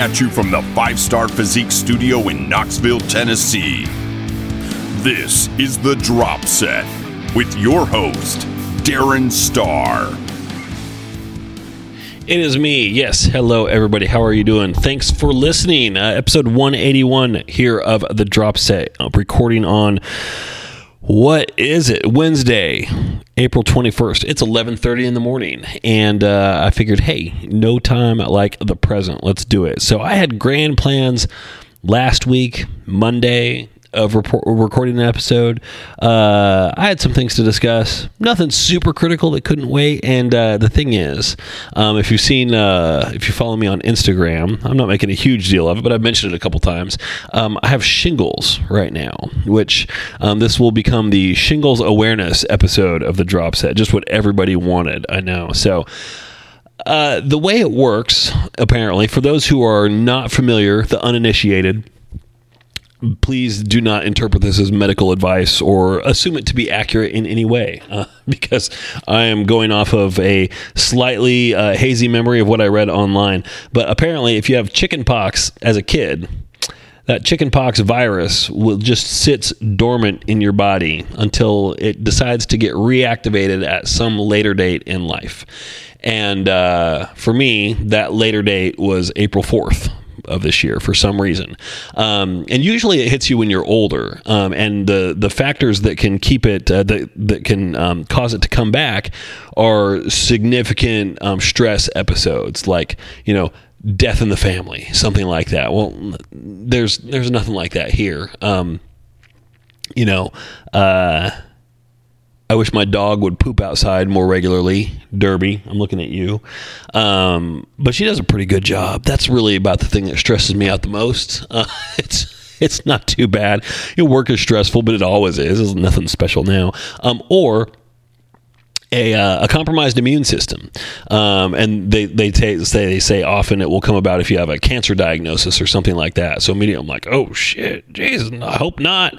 at you from the Five Starr Physique Studio in Knoxville, Tennessee. This is The Drop Set with your host, Darren Starr. It is me. Yes. Hello, everybody. How are you doing? Thanks for listening. Uh, episode 181 here of The Drop Set, uh, recording on what is it? Wednesday, April 21st. It's 11:30 in the morning and uh, I figured, "Hey, no time like the present. Let's do it." So I had grand plans last week, Monday, of report, recording an episode. Uh, I had some things to discuss. Nothing super critical that couldn't wait. And uh, the thing is, um, if you've seen, uh, if you follow me on Instagram, I'm not making a huge deal of it, but I've mentioned it a couple times. Um, I have shingles right now, which um, this will become the shingles awareness episode of the drop set. Just what everybody wanted. I know. So. Uh, the way it works, apparently, for those who are not familiar, the uninitiated, please do not interpret this as medical advice or assume it to be accurate in any way uh, because I am going off of a slightly uh, hazy memory of what I read online. But apparently, if you have chickenpox as a kid, that chickenpox virus will just sits dormant in your body until it decides to get reactivated at some later date in life. And uh, for me, that later date was April 4th of this year for some reason. Um, and usually it hits you when you're older. Um, and the the factors that can keep it uh, that that can um, cause it to come back are significant um, stress episodes, like you know death in the family, something like that. Well, there's there's nothing like that here. Um, you know. Uh, I wish my dog would poop outside more regularly. Derby, I'm looking at you. Um, but she does a pretty good job. That's really about the thing that stresses me out the most. Uh, it's it's not too bad. You know, work is stressful, but it always is. There's nothing special now. Um, or a, uh, a compromised immune system, um, and they they say they say often it will come about if you have a cancer diagnosis or something like that. So immediately I'm like, oh shit, Jesus, I hope not.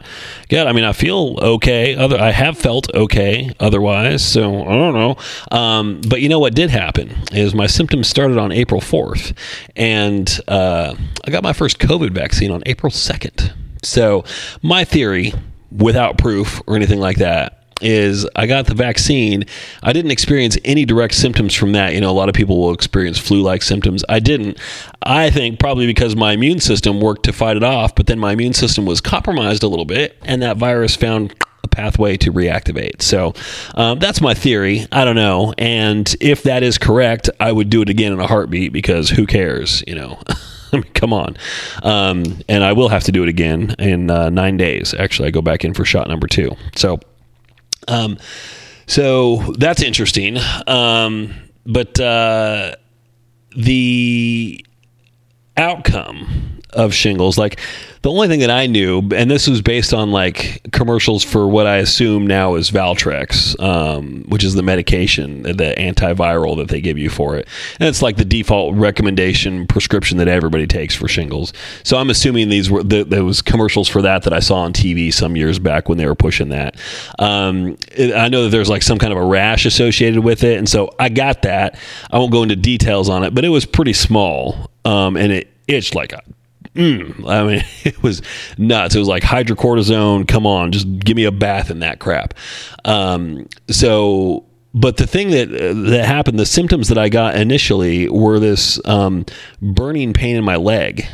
God, I mean, I feel okay. Other, I have felt okay otherwise. So I don't know. Um, but you know what did happen is my symptoms started on April 4th, and uh, I got my first COVID vaccine on April 2nd. So my theory, without proof or anything like that is I got the vaccine. I didn't experience any direct symptoms from that. You know, a lot of people will experience flu like symptoms. I didn't. I think probably because my immune system worked to fight it off, but then my immune system was compromised a little bit, and that virus found a pathway to reactivate. So um, that's my theory. I don't know. And if that is correct, I would do it again in a heartbeat because who cares, you know? I mean, come on. Um, and I will have to do it again in uh, nine days. Actually, I go back in for shot number two. So um, so that's interesting. Um, but uh, the outcome of shingles, like the only thing that I knew, and this was based on like commercials for what I assume now is Valtrex, um, which is the medication, the antiviral that they give you for it. And it's like the default recommendation prescription that everybody takes for shingles. So I'm assuming these were the, those commercials for that that I saw on TV some years back when they were pushing that. Um, I know that there's like some kind of a rash associated with it. And so I got that. I won't go into details on it, but it was pretty small. Um, and it itched like a Mm, I mean, it was nuts. It was like hydrocortisone. Come on, just give me a bath in that crap. Um, so, but the thing that that happened, the symptoms that I got initially were this um, burning pain in my leg.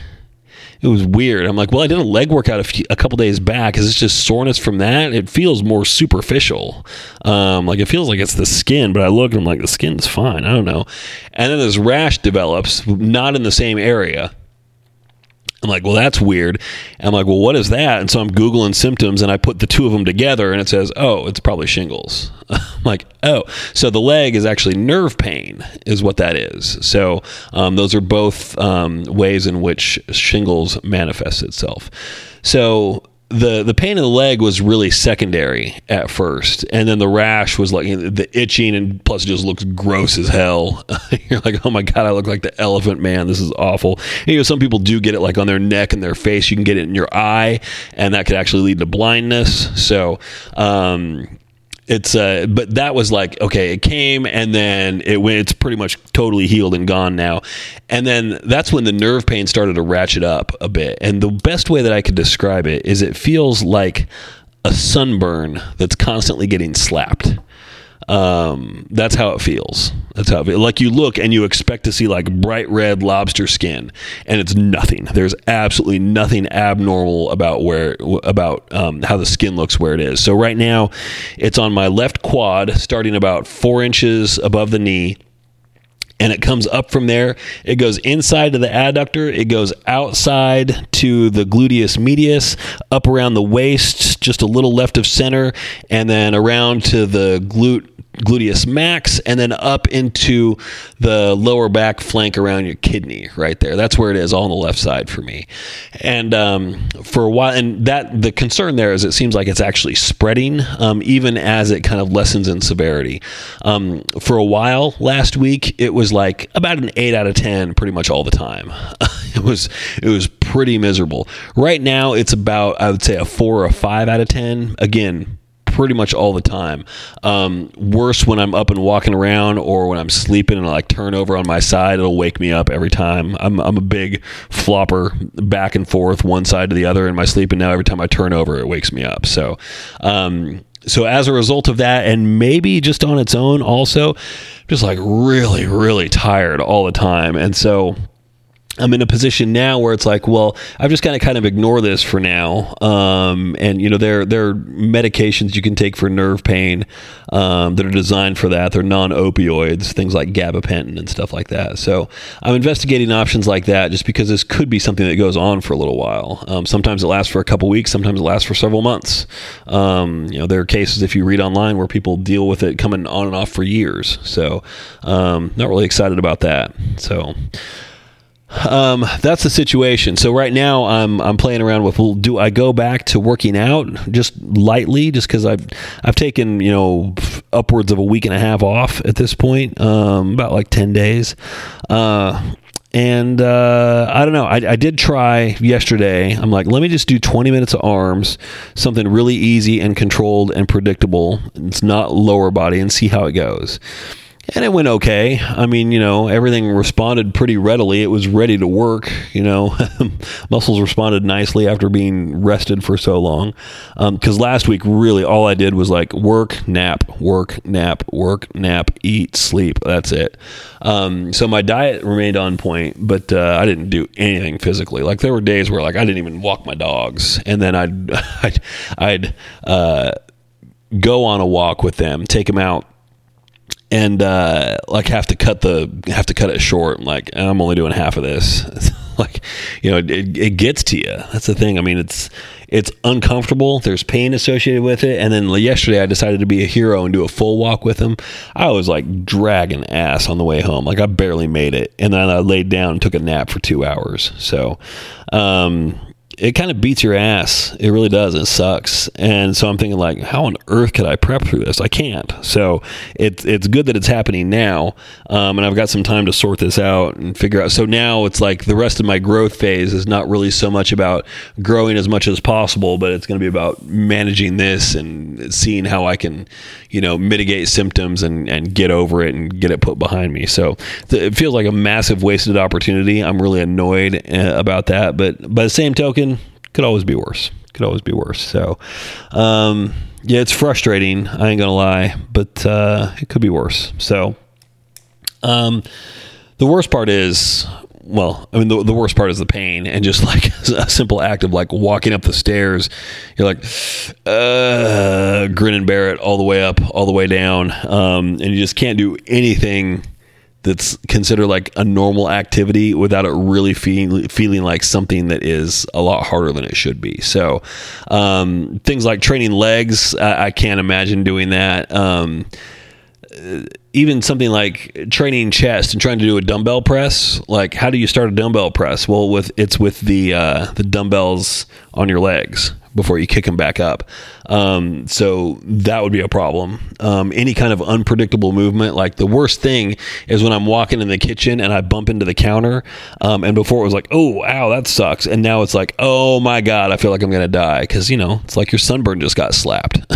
It was weird. I'm like, well, I did a leg workout a, few, a couple days back. Is it just soreness from that? It feels more superficial. Um, like it feels like it's the skin, but I look and I'm like, the skin's fine. I don't know. And then this rash develops, not in the same area I'm like, well, that's weird. And I'm like, well, what is that? And so I'm Googling symptoms and I put the two of them together and it says, oh, it's probably shingles. I'm like, oh, so the leg is actually nerve pain, is what that is. So um, those are both um, ways in which shingles manifests itself. So the the pain in the leg was really secondary at first, and then the rash was like the itching, and plus it just looks gross as hell. You're like, oh my god, I look like the Elephant Man. This is awful. And, you know, some people do get it like on their neck and their face. You can get it in your eye, and that could actually lead to blindness. So, um, it's uh but that was like okay it came and then it went it's pretty much totally healed and gone now. And then that's when the nerve pain started to ratchet up a bit. And the best way that i could describe it is it feels like a sunburn that's constantly getting slapped um, that's how it feels. That's how it feels. Like you look and you expect to see like bright red lobster skin, and it's nothing. There's absolutely nothing abnormal about where about um, how the skin looks where it is. So right now, it's on my left quad, starting about four inches above the knee and it comes up from there. It goes inside to the adductor. It goes outside to the gluteus medius, up around the waist, just a little left of center, and then around to the glute gluteus max and then up into the lower back flank around your kidney right there. That's where it is all on the left side for me. And um, for a while and that the concern there is it seems like it's actually spreading um, even as it kind of lessens in severity. Um, for a while last week it was like about an 8 out of 10 pretty much all the time. It was it was pretty miserable. Right now it's about i would say a 4 or a 5 out of 10 again pretty much all the time. Um, worse when I'm up and walking around or when I'm sleeping and I like turn over on my side, it'll wake me up every time. I'm, I'm a big flopper back and forth, one side to the other in my sleep, and now every time I turn over, it wakes me up. So, um, so as a result of that, and maybe just on its own, also, just like really, really tired all the time, and so I'm in a position now where it's like, well, I've just got to kind of ignore this for now. Um, and you know, there there are medications you can take for nerve pain um, that are designed for that. They're non-opioids, things like gabapentin and stuff like that. So I'm investigating options like that, just because this could be something that goes on for a little while. Um, sometimes it lasts for a couple weeks. Sometimes it lasts for several months. Um, you know, there are cases if you read online where people deal with it coming on and off for years. So um, not really excited about that. So um, that's the situation. So right now I'm I'm playing around with well, do I go back to working out just lightly just because I've I've taken you know upwards of a week and a half off at this point, um, about like ten days. Uh, and uh, I don't know. I, I, did try yesterday. I'm like, let me just do 20 minutes of arms, something really easy and controlled and predictable. It's not lower body, and see how it goes and it went okay. I mean, you know, everything responded pretty readily. It was ready to work. You know, muscles responded nicely after being rested for so long. Because um, last week, really, all I did was like work, nap, work, nap, work, nap, eat, sleep. That's it. Um, so my diet remained on point, but uh, I didn't do anything physically. Like there were days where like I didn't even walk my dogs, and then I'd I'd, I'd uh, go on a walk with them, take them out and uh, like have to cut the have to cut it short. Like I'm only doing half of this. like you know, it, it gets to you. That's the thing. I mean, it's it's uncomfortable. There's pain associated with it. And then yesterday, I decided to be a hero and do a full walk with him. I was like dragging ass on the way home. Like I barely made it. And then I laid down and took a nap for two hours. So, um, it kind of beats your ass. It really does. It sucks. And so I'm thinking like, how on earth could I prep through this? I can't. So it's it's good that it's happening now, um, and I've got some time to sort this out and figure out. So now it's like the rest of my growth phase is not really so much about growing as much as possible, but it's going to be about managing this and seeing how I can, you know, mitigate symptoms and and get over it and get it put behind me. So it feels like a massive wasted opportunity. I'm really annoyed uh, about that, but by the same token could always be worse. Could always be worse. So, um, yeah, it's frustrating. I ain't gonna lie, but uh, it could be worse. So, um, the worst part is well, I mean, the, the worst part is the pain and just like a simple act of like walking up the stairs. You're like, uh, grin and bear it all the way up, all the way down. Um, and you just can't do anything that's considered like a normal activity without it really feeling feeling like something that is a lot harder than it should be. So um, things like training legs, I, I, can't imagine doing that. Um, even something like training chest and trying to do a dumbbell press. Like, how do you start a dumbbell press? Well, with it's with the uh, the dumbbells on your legs before you kick them back up. Um, so that would be a problem. Um, any kind of unpredictable movement, like the worst thing is when I'm walking in the kitchen and I bump into the counter. Um, and before it was like, oh, ow, that sucks. And now it's like, oh my God, I feel like I'm going to die. Cause, you know, it's like your sunburn just got slapped.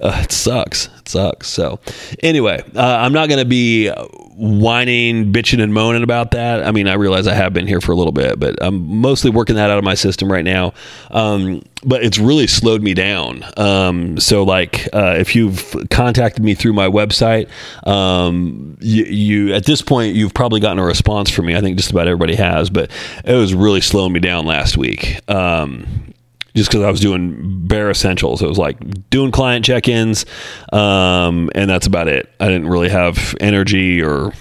uh, it sucks. Sucks. So, anyway, uh, I'm not going to be whining, bitching, and moaning about that. I mean, I realize I have been here for a little bit, but I'm mostly working that out of my system right now. Um, but it's really slowed me down. Um, so, like, uh, if you've contacted me through my website, um, you, you, at this point you've probably gotten a response from me. I think just about everybody has, but it was really slowing me down last week. Um, just because I was doing bare essentials. It was like doing client check ins, um, and that's about it. I didn't really have energy or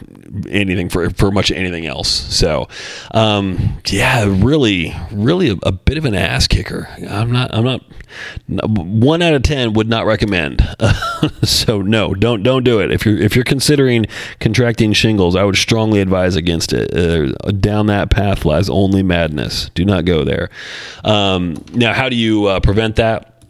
anything for, for much anything else. So, um, yeah, really, really a, a, bit of an ass kicker. I'm not, I'm not, one out of 10 would not recommend. so no, don't, don't do it. If you're, if you're considering contracting shingles, I would strongly advise against it. Uh, down that path lies only madness. Do not go there. Um, now, how do you uh, prevent that?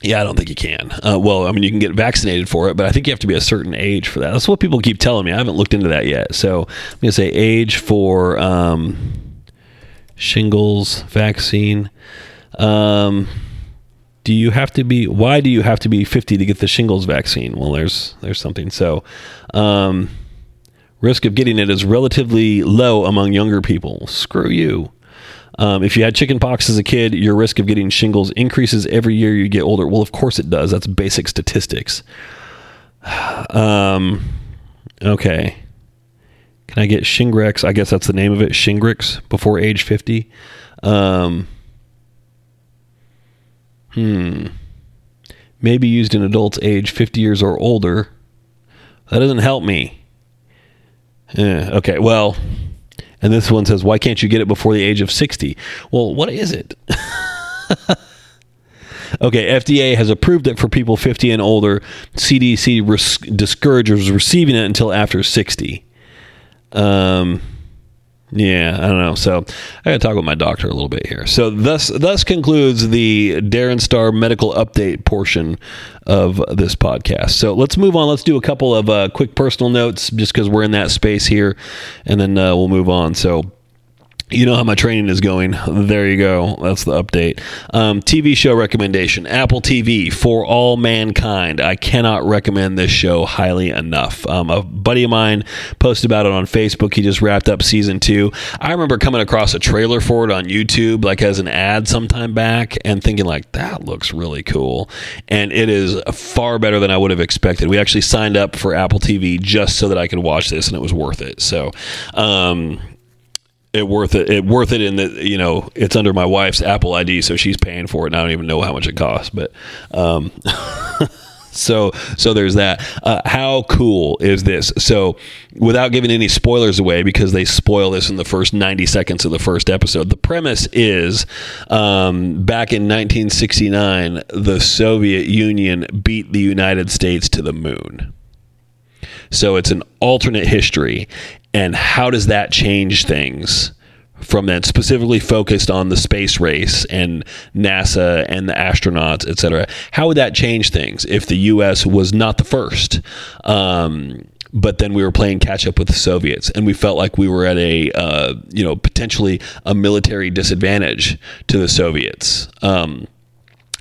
Yeah, I don't think you can. Uh, well, I mean, you can get vaccinated for it, but I think you have to be a certain age for that. That's what people keep telling me. I haven't looked into that yet. So I'm going to say age for um, shingles vaccine. Um, do you have to be? Why do you have to be 50 to get the shingles vaccine? Well, there's there's something. So, um, risk of getting it is relatively low among younger people. Screw you. Um, if you had chickenpox as a kid, your risk of getting shingles increases every year you get older. Well, of course it does. That's basic statistics. Um, okay. Can I get Shingrix? I guess that's the name of it, Shingrix, before age 50. Um, hmm. Maybe used in adults age 50 years or older. That doesn't help me. Eh, okay, well, and this one says, why can't you get it before the age of 60? Well, what is it? okay, FDA has approved it for people 50 and older. CDC res- discourages receiving it until after 60. Um, yeah, I don't know. So I got to talk with my doctor a little bit here. So thus thus concludes the Darren Starr medical update portion of this podcast. So let's move on. Let's do a couple of uh, quick personal notes, just because we're in that space here, and then uh, we'll move on. So you know how my training is going. There you go. That's the update. Um, TV show recommendation Apple TV for all mankind. I cannot recommend this show highly enough. Um, a buddy of mine posted about it on Facebook. He just wrapped up season two. I remember coming across a trailer for it on YouTube, like as an ad sometime back, and thinking, like, that looks really cool. And it is far better than I would have expected. We actually signed up for Apple TV just so that I could watch this, and it was worth it. So, um, it worth it. It worth it in that you know it's under my wife's Apple ID, so she's paying for it, and I don't even know how much it costs. But um, so so there's that. Uh, how cool is this? So without giving any spoilers away, because they spoil this in the first 90 seconds of the first episode, the premise is um, back in 1969, the Soviet Union beat the United States to the moon. So it's an alternate history. And how does that change things? from then specifically focused on the space race and NASA and the astronauts, et cetera. How would that change things if the U.S. was not the first? Um, but then we were playing catch up with the Soviets, and we felt like we were at a, uh, you know, potentially a military disadvantage to the Soviets. Um,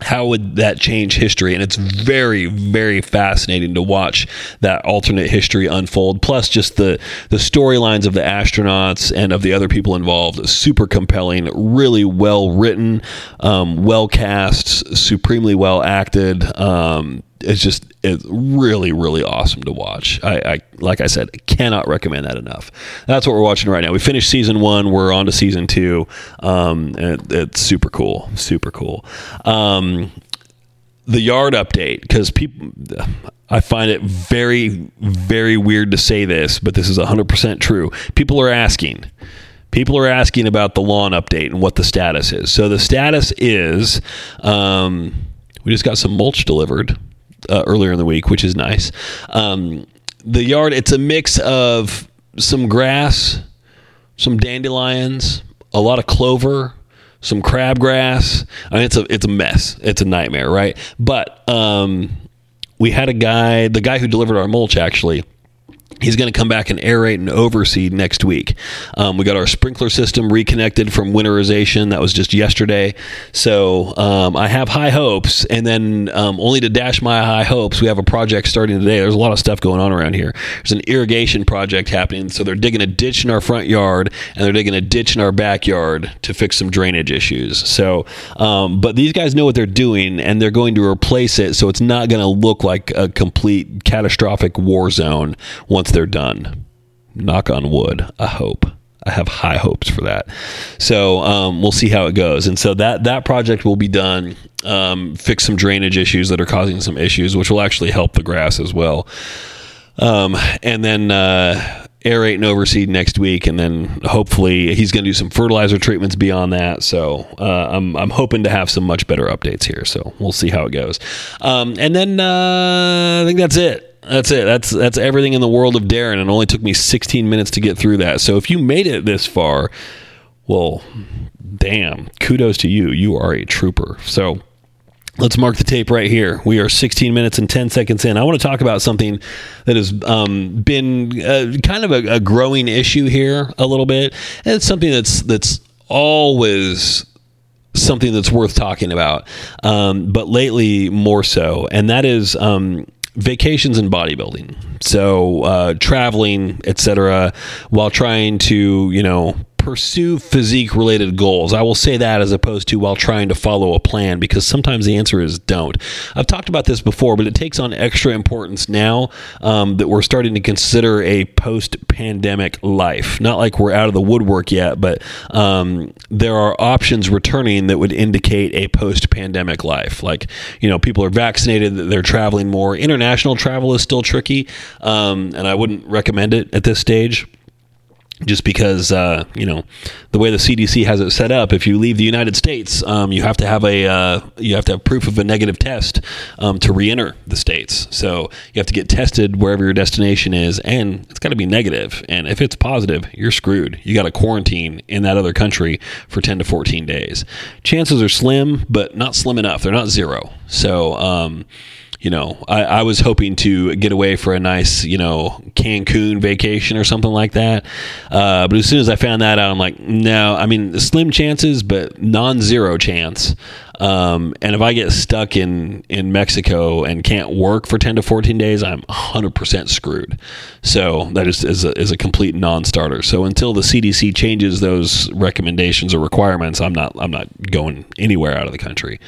how would that change history? And it's very, very fascinating to watch that alternate history unfold. Plus, just the the storylines of the astronauts and of the other people involved, super compelling, really well written, um, well cast, supremely well acted. Um, it's just it's really really awesome to watch. I, I like I said, cannot recommend that enough. That's what we're watching right now. We finished season one. We're on to season two. Um, it, it's super cool, super cool. Um, the yard update because people. I find it very, very weird to say this, but this is 100% true. People are asking. People are asking about the lawn update and what the status is. So the status is um, we just got some mulch delivered uh, earlier in the week, which is nice. Um, the yard, it's a mix of some grass, some dandelions, a lot of clover, some crabgrass. I mean, it's a it's a mess. It's a nightmare, right? But um, we had a guy, the guy who delivered our mulch, actually He's going to come back and aerate and overseed next week. Um, we got our sprinkler system reconnected from winterization. That was just yesterday. So um, I have high hopes. And then, um, only to dash my high hopes, we have a project starting today. There's a lot of stuff going on around here. There's an irrigation project happening. So they're digging a ditch in our front yard and they're digging a ditch in our backyard to fix some drainage issues. So, um, but these guys know what they're doing and they're going to replace it. So it's not going to look like a complete catastrophic war zone once they're done. Knock on wood. I hope. I have high hopes for that. So um, we'll see how it goes. And so that that project will be done. Um, fix some drainage issues that are causing some issues, which will actually help the grass as well. Um, and then uh, aerate and overseed next week, and then hopefully he's going to do some fertilizer treatments beyond that. So uh, I'm I'm hoping to have some much better updates here. So we'll see how it goes. Um, and then uh, I think that's it that's it. That's that's everything in the world of Darren. It only took me 16 minutes to get through that. So if you made it this far, well, damn, kudos to you. You are a trooper. So let's mark the tape right here. We are 16 minutes and 10 seconds in. I want to talk about something that has um, been uh, kind of a, a growing issue here a little bit, and it's something that's that's always something that's worth talking about, um, but lately more so, and that is um, vacations and bodybuilding. So uh, traveling, etc., while trying to you know pursue physique related goals. I will say that as opposed to while trying to follow a plan because sometimes the answer is don't. I've talked about this before, but it takes on extra importance now um, that we're starting to consider a post pandemic life. Not like we're out of the woodwork yet, but um, there are options returning that would indicate a post pandemic life. Like, you know, people are vaccinated, they're traveling more. International travel is still tricky, um, and I wouldn't recommend it at this stage just because uh, you know the way the CDC has it set up. If you leave the United States, um, you have to have a uh, you have to have proof of a negative test um, to re-enter the states. So you have to get tested wherever your destination is, and it's got to be negative. And if it's positive, you're screwed. You got to quarantine in that other country for ten to fourteen days. Chances are slim, but not slim enough. They're not zero. So. Um, you know, I, I, was hoping to get away for a nice, you know, Cancun vacation or something like that. Uh, but as soon as I found that out, I'm like, no, I mean, slim chances, but non zero chance. Um, and if I get stuck in, in Mexico and can't work for 10 to 14 days, I'm 100% screwed. So that is, is, a, is a complete non starter. So until the CDC changes those recommendations or requirements, I'm not, I'm not going anywhere out of the country.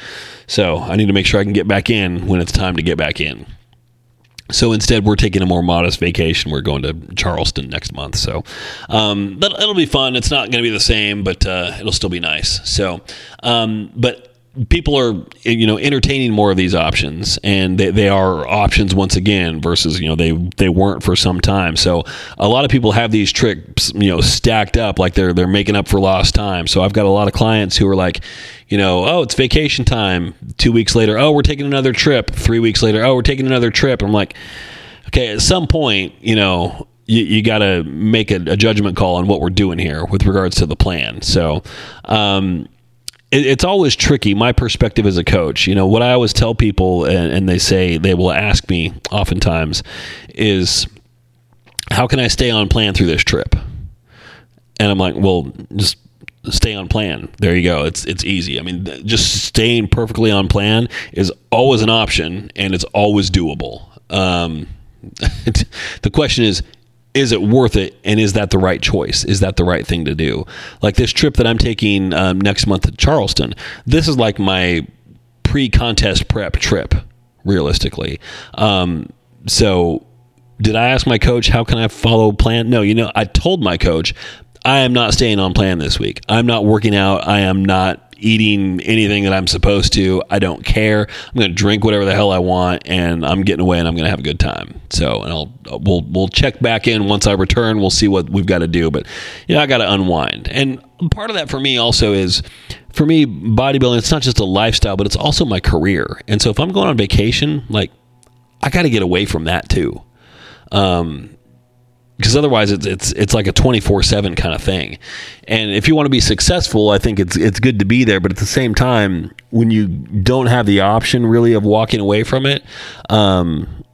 So I need to make sure I can get back in when it's time to get back in. So instead, we're taking a more modest vacation. We're going to Charleston next month. So um, it'll be fun. It's not going to be the same, but uh, it'll still be nice. So, um, but people are you know entertaining more of these options and they, they are options once again versus you know they they weren't for some time. So a lot of people have these trips you know stacked up like they're they're making up for lost time. So i've got a lot of clients who are like you know oh it's vacation time. Two weeks later oh we're taking another trip. Three weeks later oh we're taking another trip. I'm like okay at some point you know you, you got to make a, a, judgment call on what we're doing here with regards to the plan. So, um, it, it's always tricky. My perspective as a coach, you know, what I always tell people, and, and they say they will ask me oftentimes, is how can I stay on plan through this trip? And I'm like, well, just stay on plan. There you go. It's it's easy. I mean, just staying perfectly on plan is always an option, and it's always doable. Um, the question is, is it worth it? And is that the right choice? Is that the right thing to do? Like this trip that i'm taking um, next month to charleston this is like my pre-contest prep trip realistically. Um, so did i ask my coach how can i follow plan? No you know i told my coach i am not staying on plan this week. I'm not working out. I am not eating anything that I'm supposed to. I don't care. I'm going to drink whatever the hell I want, and I'm getting away, and I'm going to have a good time. So, and I'll we'll we'll check back in once I return. We'll see what we've got to do, but you know, I got to unwind. And part of that for me also is for me bodybuilding. It's not just a lifestyle, but it's also my career. And so if I'm going on vacation, like I got to get away from that too. Um, because otherwise it's it's it's like a 24/7 kind of thing. And if you want to be successful, I think it's it's good to be there, but at the same time when you don't have the option really of walking away from it, um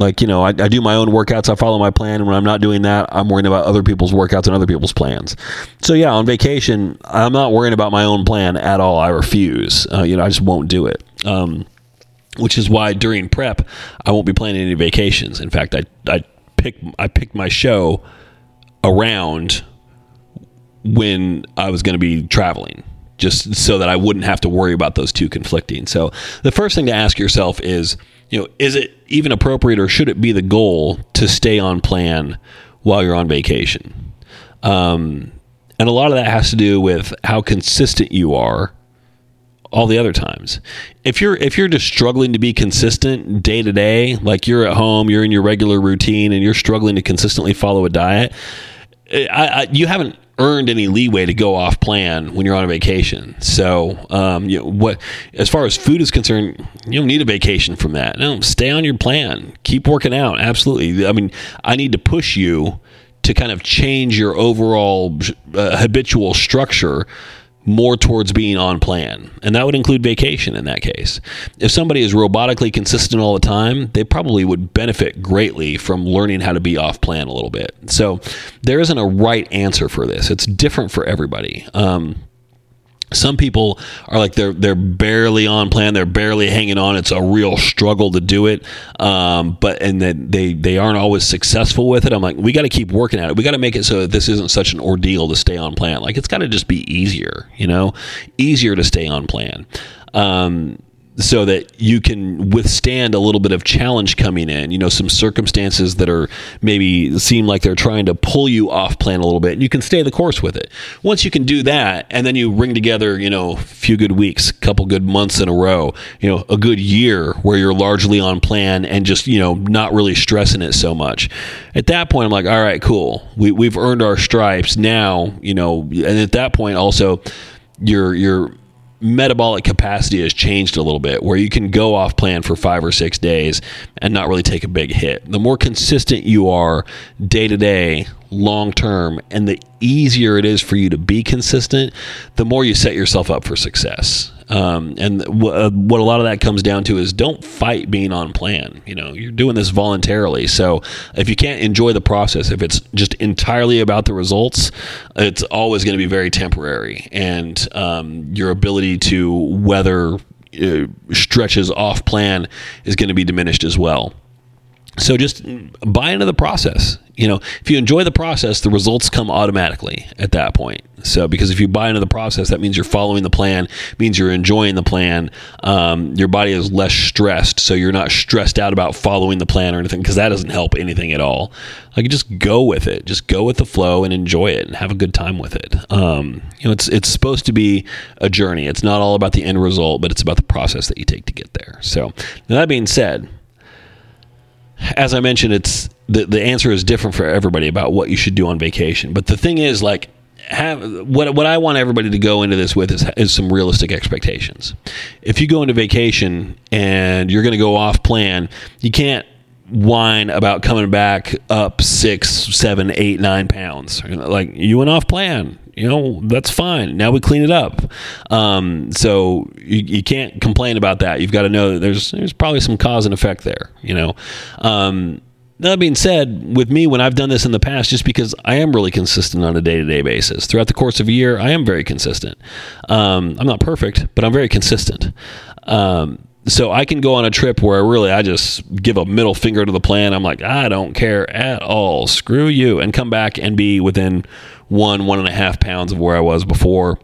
like you know I, I, do my own workouts i follow my plan and when i'm not doing that i'm worrying about other people's workouts and other people's plans. So yeah on vacation i'm not worrying about my own plan at all i refuse. Uh, you know i just won't do it. Um, which is why during prep i won't be planning any vacations. In fact i, I pick I picked my show around when I was going to be traveling just so that I wouldn't have to worry about those two conflicting. So the first thing to ask yourself is, you know, is it even appropriate or should it be the goal to stay on plan while you're on vacation? Um, and a lot of that has to do with how consistent you are all the other times. If you're if you're just struggling to be consistent day to day, like you're at home, you're in your regular routine, and you're struggling to consistently follow a diet, I, I, you haven't earned any leeway to go off plan when you're on a vacation. So, um, you know, what as far as food is concerned, you don't need a vacation from that. No, stay on your plan. Keep working out. Absolutely. I mean, I need to push you to kind of change your overall uh, habitual structure more towards being on plan. And that would include vacation in that case. If somebody is robotically consistent all the time, they probably would benefit greatly from learning how to be off plan a little bit. So there isn't a right answer for this, it's different for everybody. Um, some people are like they're they're barely on plan. They're barely hanging on. It's a real struggle to do it. Um, but and then they they aren't always successful with it. I'm like we got to keep working at it. We got to make it so that this isn't such an ordeal to stay on plan. Like it's got to just be easier you know? Easier to stay on plan. Um, so that you can withstand a little bit of challenge coming in, you know, some circumstances that are maybe seem like they're trying to pull you off plan a little bit, and you can stay the course with it. Once you can do that, and then you ring together, you know, a few good weeks, a couple good months in a row, you know, a good year where you're largely on plan and just, you know, not really stressing it so much. At that point, I'm like, all right, cool. We, we've earned our stripes. Now, you know, and at that point, also, you're, you're, metabolic capacity has changed a little bit where you can go off plan for five or six days and not really take a big hit. The more consistent you are day to day, long term, and the easier it is for you to be consistent, the more you set yourself up for success. Um, and w- uh, what a lot of that comes down to is don't fight being on plan. You know, you're doing this voluntarily. So if you can't enjoy the process, if it's just entirely about the results, it's always going to be very temporary. And um, your ability to weather uh, stretches off plan is going to be diminished as well. So just buy into the process. You know, if you enjoy the process, the results come automatically at that point. So because if you buy into the process, that means you're following the plan, means you're enjoying the plan. Um, your body is less stressed, so you're not stressed out about following the plan or anything because that doesn't help anything at all. Like just go with it, just go with the flow and enjoy it and have a good time with it. Um, you know, it's it's supposed to be a journey. It's not all about the end result, but it's about the process that you take to get there. So that being said as I mentioned, it's the the answer is different for everybody about what you should do on vacation. But the thing is, like, have what what I want everybody to go into this with is, is some realistic expectations. If you go into vacation and you're going to go off plan, you can't whine about coming back up six, seven, eight, nine pounds. Like you went off plan you know that's fine now we clean it up um, so you, you, can't complain about that you've got to know that there's there's probably some cause and effect there you know um, that being said, with me, when I've done this in the past, just because I am really consistent on a day to day basis, throughout the course of a year, I am very consistent. Um, I'm not perfect, but I'm very consistent. Um, so I can go on a trip where really I just give a middle finger to the plan. I'm like, I don't care at all. Screw you. And come back and be within one, one and a half pounds of where I was before.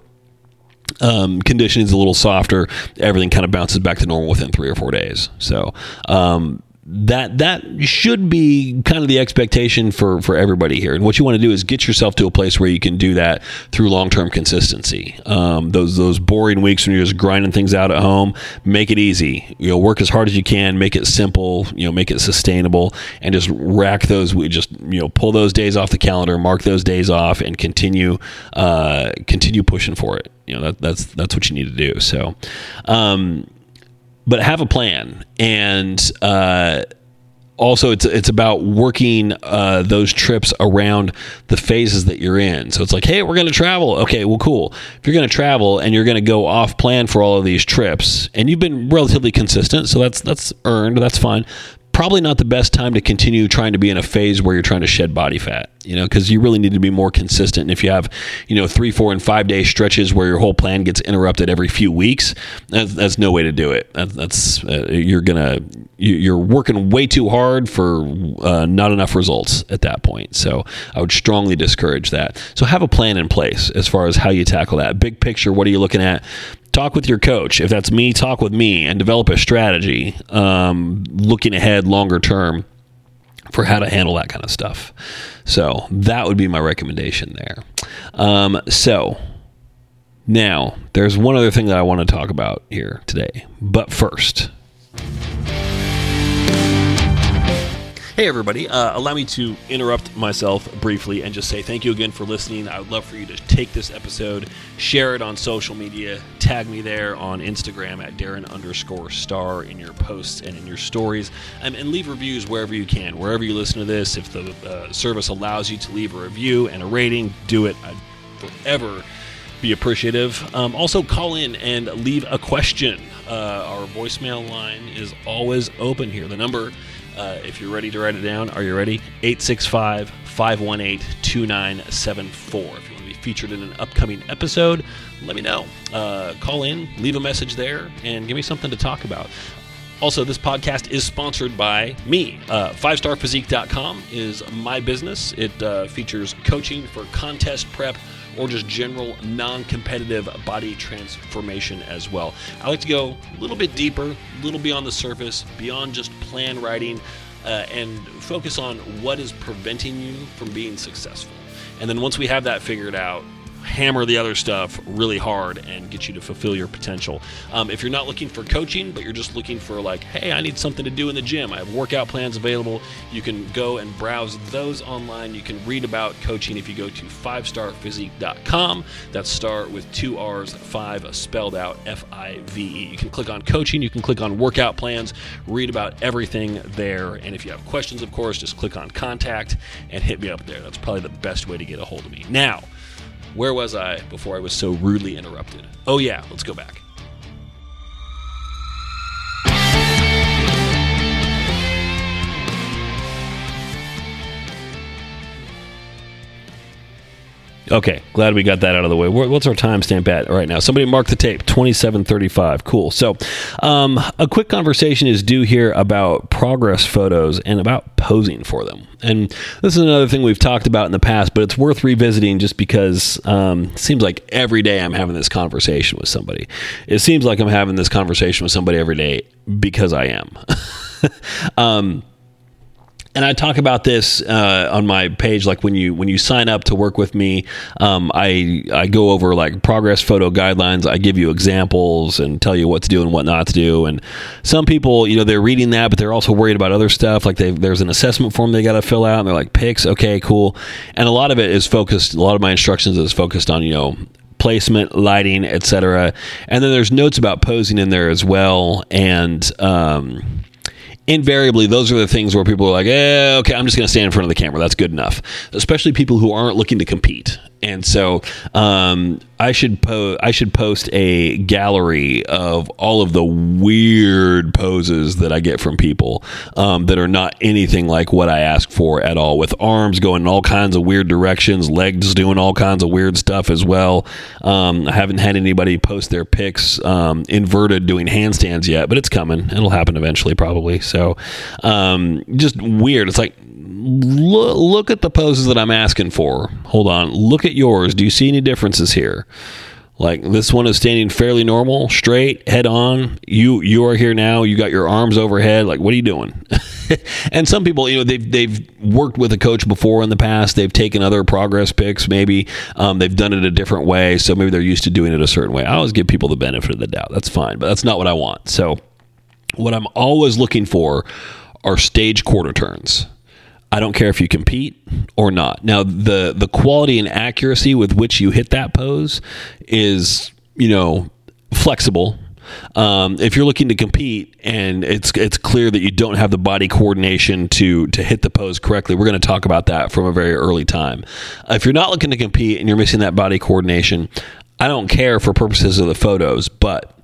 Um, conditioning is a little softer. Everything kind of bounces back to normal within three or four days. So, um, that that should be kind of the expectation for for everybody here. And what you want to do is get yourself to a place where you can do that through long term consistency. Um, those those boring weeks when you're just grinding things out at home, make it easy. You know, work as hard as you can, make it simple. You know, make it sustainable, and just rack those. We just you know pull those days off the calendar, mark those days off, and continue uh, continue pushing for it. You know, that, that's that's what you need to do. So. Um, but have a plan and uh, also it's it's about working uh, those trips around the phases that you're in. So it's like, hey, we're going to travel. Okay, well, cool. If you're going to travel and you're going to go off plan for all of these trips, and you've been relatively consistent, so that's that's earned. That's fine probably not the best time to continue trying to be in a phase where you're trying to shed body fat, you know, because you really need to be more consistent. And if you have, you know, three, four, and five day stretches where your whole plan gets interrupted every few weeks, that's, that's no way to do it. That, that's uh, you're gonna you're working way too hard for uh, not enough results at that point. So I would strongly discourage that. So have a plan in place as far as how you tackle that. Big picture, what are you looking at? Talk with your coach. If that's me, talk with me and develop a strategy um, looking ahead longer term for how to handle that kind of stuff. So that would be my recommendation there. Um, so now there's one other thing that I want to talk about here today. But first, Hey, everybody. Uh, allow me to interrupt myself briefly and just say thank you again for listening. I would love for you to take this episode, share it on social media, tag me there on Instagram at Darren underscore star in your posts and in your stories, and, and leave reviews wherever you can. Wherever you listen to this, if the uh, service allows you to leave a review and a rating, do it. I'd forever be appreciative. Um, also, call in and leave a question. Uh, our voicemail line is always open here. The number uh, if you're ready to write it down, are you ready? 865 518 2974. If you want to be featured in an upcoming episode, let me know. Uh, call in, leave a message there, and give me something to talk about. Also, this podcast is sponsored by me. Uh, FiveStarrPhysique.com is my business. It uh, features coaching for contest prep or just general non competitive body transformation as well. I like to go a little bit deeper, a little beyond the surface, beyond just plan writing, uh, and focus on what is preventing you from being successful. And then once we have that figured out, hammer the other stuff really hard and get you to fulfill your potential. Um, if you're not looking for coaching, but you're just looking for, like, hey, I need something to do in the gym, I have workout plans available. You can go and browse those online. You can read about coaching if you go to 5starrphysique.com. That's star with two R's, five spelled out F I V E. You can click on coaching, you can click on workout plans, read about everything there. And if you have questions, of course, just click on contact and hit me up there. That's probably the best way to get a hold of me. Now, where was I before I was so rudely interrupted? Oh, yeah, let's go back. Okay, glad we got that out of the way. What's our timestamp at right now? Somebody mark the tape, 2735. Cool. So, um, a quick conversation is due here about progress photos and about posing for them. And this is another thing we've talked about in the past, but it's worth revisiting just because um, it seems like every day I'm having this conversation with somebody. It seems like I'm having this conversation with somebody every day because I am. um, and I talk about this uh, on my page. Like when you when you sign up to work with me, um, I I go over like progress photo guidelines. I give you examples and tell you what to do and what not to do. And some people, you know, they're reading that, but they're also worried about other stuff. Like there's an assessment form they got to fill out, and they're like, "Pics, okay, cool." And a lot of it is focused. A lot of my instructions is focused on you know placement, lighting, etc. And then there's notes about posing in there as well, and um, invariably those are the things where people are like, eh, okay, I'm just going to stand in front of the camera. That's good enough. Especially people who aren't looking to compete. And so um, I should po- I should post a gallery of all of the weird poses that I get from people um, that are not anything like what I ask for at all. With arms going in all kinds of weird directions, legs doing all kinds of weird stuff as well. Um, I haven't had anybody post their pics um, inverted doing handstands yet, but it's coming. It'll happen eventually, probably. So um, just weird. It's like look, look at the poses that I'm asking for. Hold on. Look at yours. Do you see any differences here? Like this one is standing fairly normal, straight, head on. You you are here now. You got your arms overhead. Like what are you doing? and some people, you know, they've they've worked with a coach before in the past. They've taken other progress pics. Maybe um, they've done it a different way. So maybe they're used to doing it a certain way. I always give people the benefit of the doubt. That's fine, but that's not what I want. So what I'm always looking for are stage quarter turns. I don't care if you compete or not. Now, the the quality and accuracy with which you hit that pose is, you know, flexible. Um, if you're looking to compete and it's it's clear that you don't have the body coordination to to hit the pose correctly, we're going to talk about that from a very early time. If you're not looking to compete and you're missing that body coordination, I don't care for purposes of the photos, but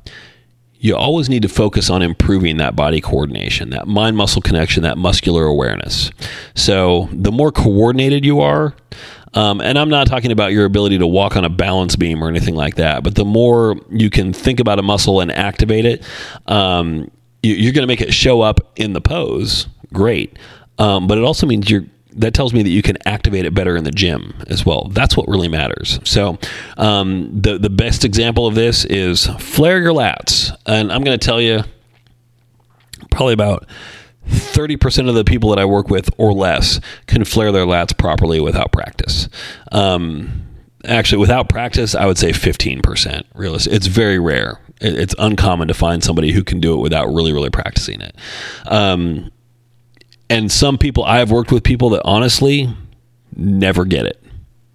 you always need to focus on improving that body coordination, that mind muscle connection, that muscular awareness. So, the more coordinated you are, um, and I'm not talking about your ability to walk on a balance beam or anything like that, but the more you can think about a muscle and activate it, um, you, are going to make it show up in the pose. Great. Um, but it also means you're that tells me that you can activate it better in the gym as well. That's what really matters. So, um, the the best example of this is flare your lats, and I'm going to tell you probably about 30% of the people that I work with or less can flare their lats properly without practice. Um, actually, without practice, I would say 15%. Realistic. It's very rare. It's uncommon to find somebody who can do it without really, really practicing it. Um, and some people I've worked with people that honestly never get it.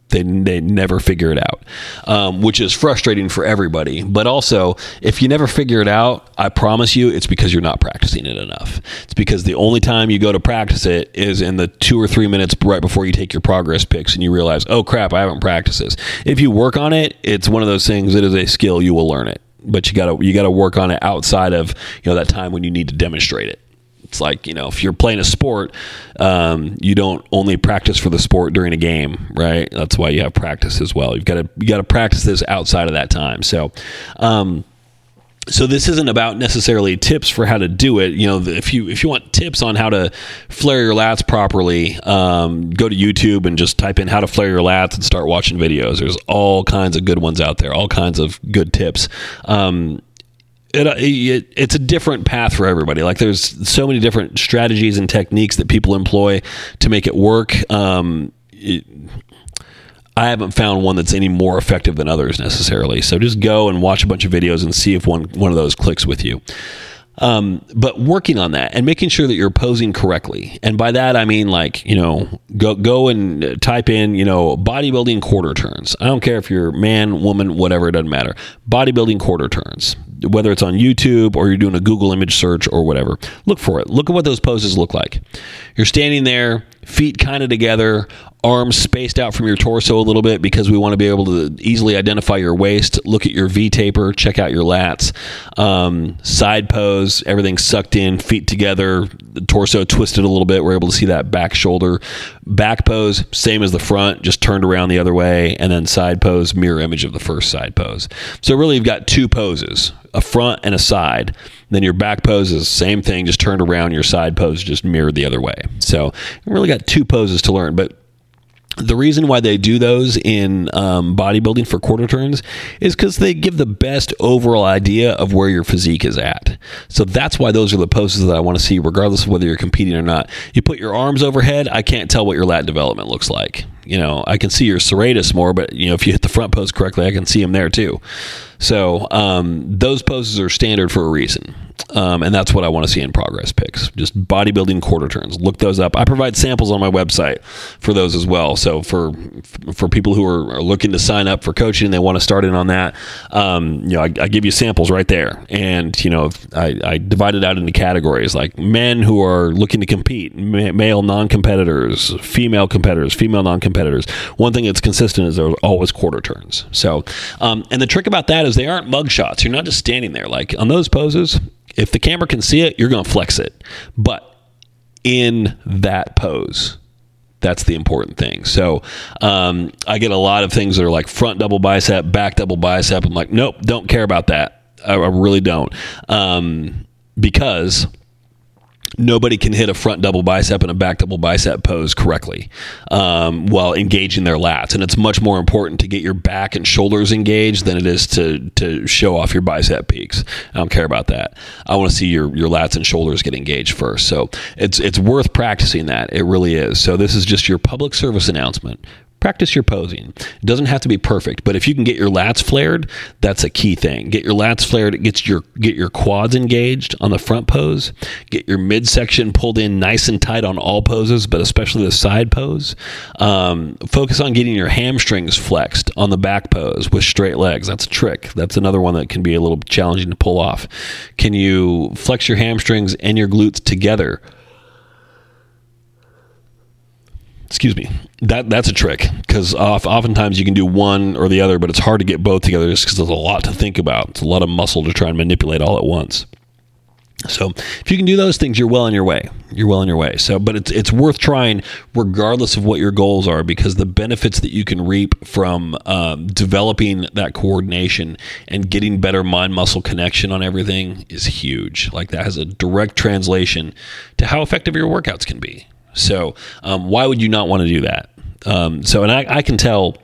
They, they never figure it out, um, which is frustrating for everybody. But also, if you never figure it out, I promise you it's because you're not practicing it enough. It's because the only time you go to practice it is in the two or three minutes right before you take your progress pics and you realize, oh crap, I haven't practiced this. If you work on it, it's one of those things that is a skill, you will learn it. But you gotta you gotta work on it outside of you know that time when you need to demonstrate it. It's like you know, if you're playing a sport, um, you don't only practice for the sport during a game, right? That's why you have practice as well. You've got to you got to practice this outside of that time. So. Um, so this isn't about necessarily tips for how to do it. You know, if you if you want tips on how to flare your lats properly, um, go to YouTube and just type in how to flare your lats and start watching videos. There's all kinds of good ones out there, all kinds of good tips. Um, it, it, it's a different path for everybody. Like there's so many different strategies and techniques that people employ to make it work. Um, it, I haven't found one that's any more effective than others necessarily. So just go and watch a bunch of videos and see if one one of those clicks with you. Um, but working on that and making sure that you're posing correctly. And by that I mean like, you know, go go and type in, you know, bodybuilding quarter turns. I don't care if you're man, woman, whatever, it doesn't matter. Bodybuilding quarter turns. Whether it's on YouTube or you're doing a Google image search or whatever. Look for it. Look at what those poses look like. You're standing there, feet kind of together, arms spaced out from your torso a little bit because we want to be able to easily identify your waist. Look at your V taper, check out your lats. Um, side pose, everything sucked in, feet together, the torso twisted a little bit. We're able to see that back shoulder. Back pose, same as the front, just turned around the other way. And then side pose, mirror image of the first side pose. So really, you've got two poses a front and a side. Then your back pose is the same thing, just turned around. Your side pose just mirrored the other way. So you really got two poses to learn. But the reason why they do those in um, bodybuilding for quarter turns is because they give the best overall idea of where your physique is at. So that's why those are the poses that I want to see, regardless of whether you're competing or not. You put your arms overhead, I can't tell what your lat development looks like. You know, I can see your serratus more, but you know, if you hit the front pose correctly, I can see them there too. So um, those poses are standard for a reason. Um, and that's what I want to see in progress pics. Just bodybuilding quarter turns. Look those up. I provide samples on my website for those as well. So for for people who are, are looking to sign up for coaching and they want to start in on that, um, you know, I, I, give you samples right there. And you know, I, I divide it out into categories like men who are looking to compete, male non-competitors, female competitors, female non-competitors. One thing that's consistent is there's always quarter turns. So, um, and the trick about that is they aren't mug shots. You're not just standing there. Like on those poses, if the camera can see it, you're going to flex it. But in that pose, that's the important thing. So um, I get a lot of things that are like front double bicep, back double bicep. I'm like, nope, don't care about that. I, I really don't. Um, because nobody can hit a front double bicep and a back double bicep pose correctly um, while engaging their lats. And it's much more important to get your back and shoulders engaged than it is to to show off your bicep peaks. I don't care about that. I want to see your your lats and shoulders get engaged first. So it's it's worth practicing that. It really is. So this is just your public service announcement practice your posing. It doesn't have to be perfect, but if you can get your lats flared, that's a key thing. Get your lats flared, it gets your get your quads engaged on the front pose, get your midsection pulled in nice and tight on all poses, but especially the side pose. Um, focus on getting your hamstrings flexed on the back pose with straight legs. That's a trick. That's another one that can be a little challenging to pull off. Can you flex your hamstrings and your glutes together? Excuse me. That that's a trick because oftentimes you can do one or the other but it's hard to get both together just because there's a lot to think about. It's a lot of muscle to try and manipulate all at once. So if you can do those things you're well on your way. You're well on your way. So but it's it's worth trying regardless of what your goals are because the benefits that you can reap from um, developing that coordination and getting better mind muscle connection on everything is huge. Like that has a direct translation to how effective your workouts can be so um, why would you not want to do that? Um, so, and I, I can tell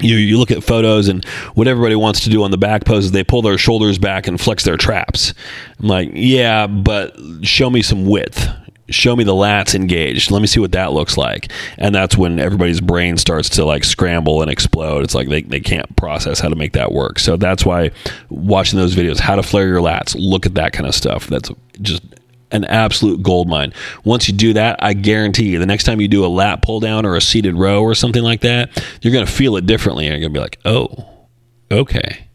you you look at photos and what everybody wants to do on the back poses they pull their shoulders back and flex their traps. I'm like yeah but show me some width. Show me the lats engaged. Let me see what that looks like. And that's when everybody's brain starts to like scramble and explode. It's like they, they can't process how to make that work. So that's why watching those videos how to flare your lats look at that kind of stuff that's just an absolute gold mine. Once you do that, I guarantee you, the next time you do a lat pull down or a seated row or something like that, you're going to feel it differently. And you're going to be like, oh, okay,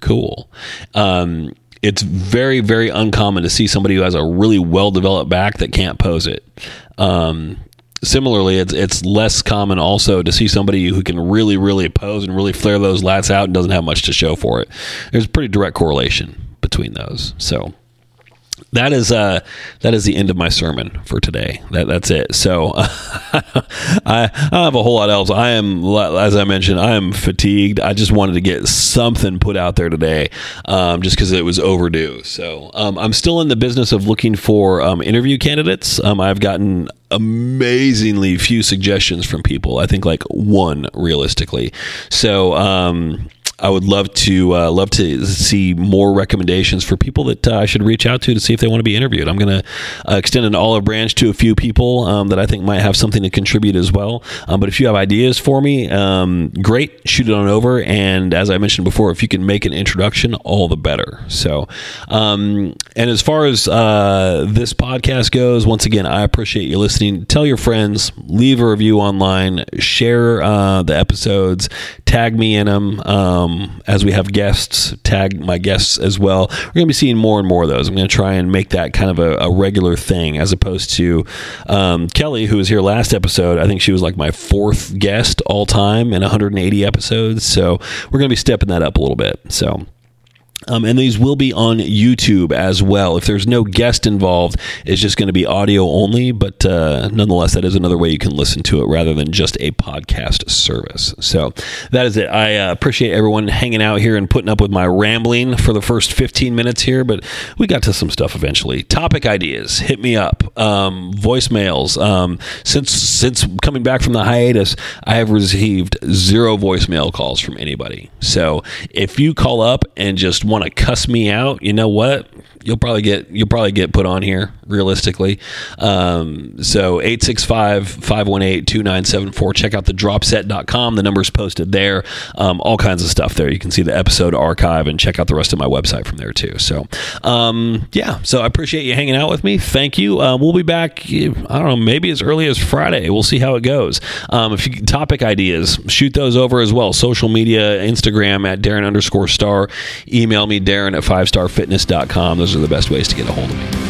cool. Um, it's very, very uncommon to see somebody who has a really well developed back that can't pose it. Um, similarly, it's it's less common also to see somebody who can really, really pose and really flare those lats out and doesn't have much to show for it. There's a pretty direct correlation between those. So that is uh that is the end of my sermon for today. That that's it. So I, I don't have a whole lot else. I am as I mentioned, I am fatigued. I just wanted to get something put out there today, um, just because it was overdue. So um, I'm still in the business of looking for um, interview candidates. Um, I've gotten amazingly few suggestions from people. I think like one realistically. So um, I would love to uh, love to see more recommendations for people that uh, I should reach out to to see if they want to be interviewed. I'm going to uh, extend an olive branch to a few people um, that I think might have something to contribute as well. Um, but if you have ideas for me, um, great, shoot it on over. And as I mentioned before, if you can make an introduction, all the better. So, um, and as far as uh, this podcast goes, once again, I appreciate you listening. Tell your friends, leave a review online, share uh, the episodes, tag me in them. Um, as we have guests, tag my guests as well. We're going to be seeing more and more of those. I'm going to try and make that kind of a, a regular thing as opposed to um, Kelly, who was here last episode. I think she was like my fourth guest all time in 180 episodes. So we're going to be stepping that up a little bit. So um, and these will be on YouTube as well. If there's no guest involved, it's just going to be audio only. But uh, nonetheless, that is another way you can listen to it rather than just a podcast service. So that is it. I uh, appreciate everyone hanging out here and putting up with my rambling for the first 15 minutes here, but we got to some stuff eventually. Topic ideas, hit me up. Um, voicemails. Um, since since coming back from the hiatus, I have received zero voicemail calls from anybody. So if you call up and just want to cuss me out, you know what? You'll probably get you'll probably get put on here realistically. Um, so 865-518-2974. Check out the dropset.com. The number's posted there. Um, all kinds of stuff there. You can see the episode archive and check out the rest of my website from there too. So um, yeah, so I appreciate you hanging out with me. Thank you. Um, we'll be back. I don't know, maybe as early as Friday. We'll see how it goes. Um, if you topic ideas, shoot those over as well. Social media, Instagram at Darren underscore Starr. Email me, Darren at fivestarfitness.com. Those are the best ways to get a hold of me.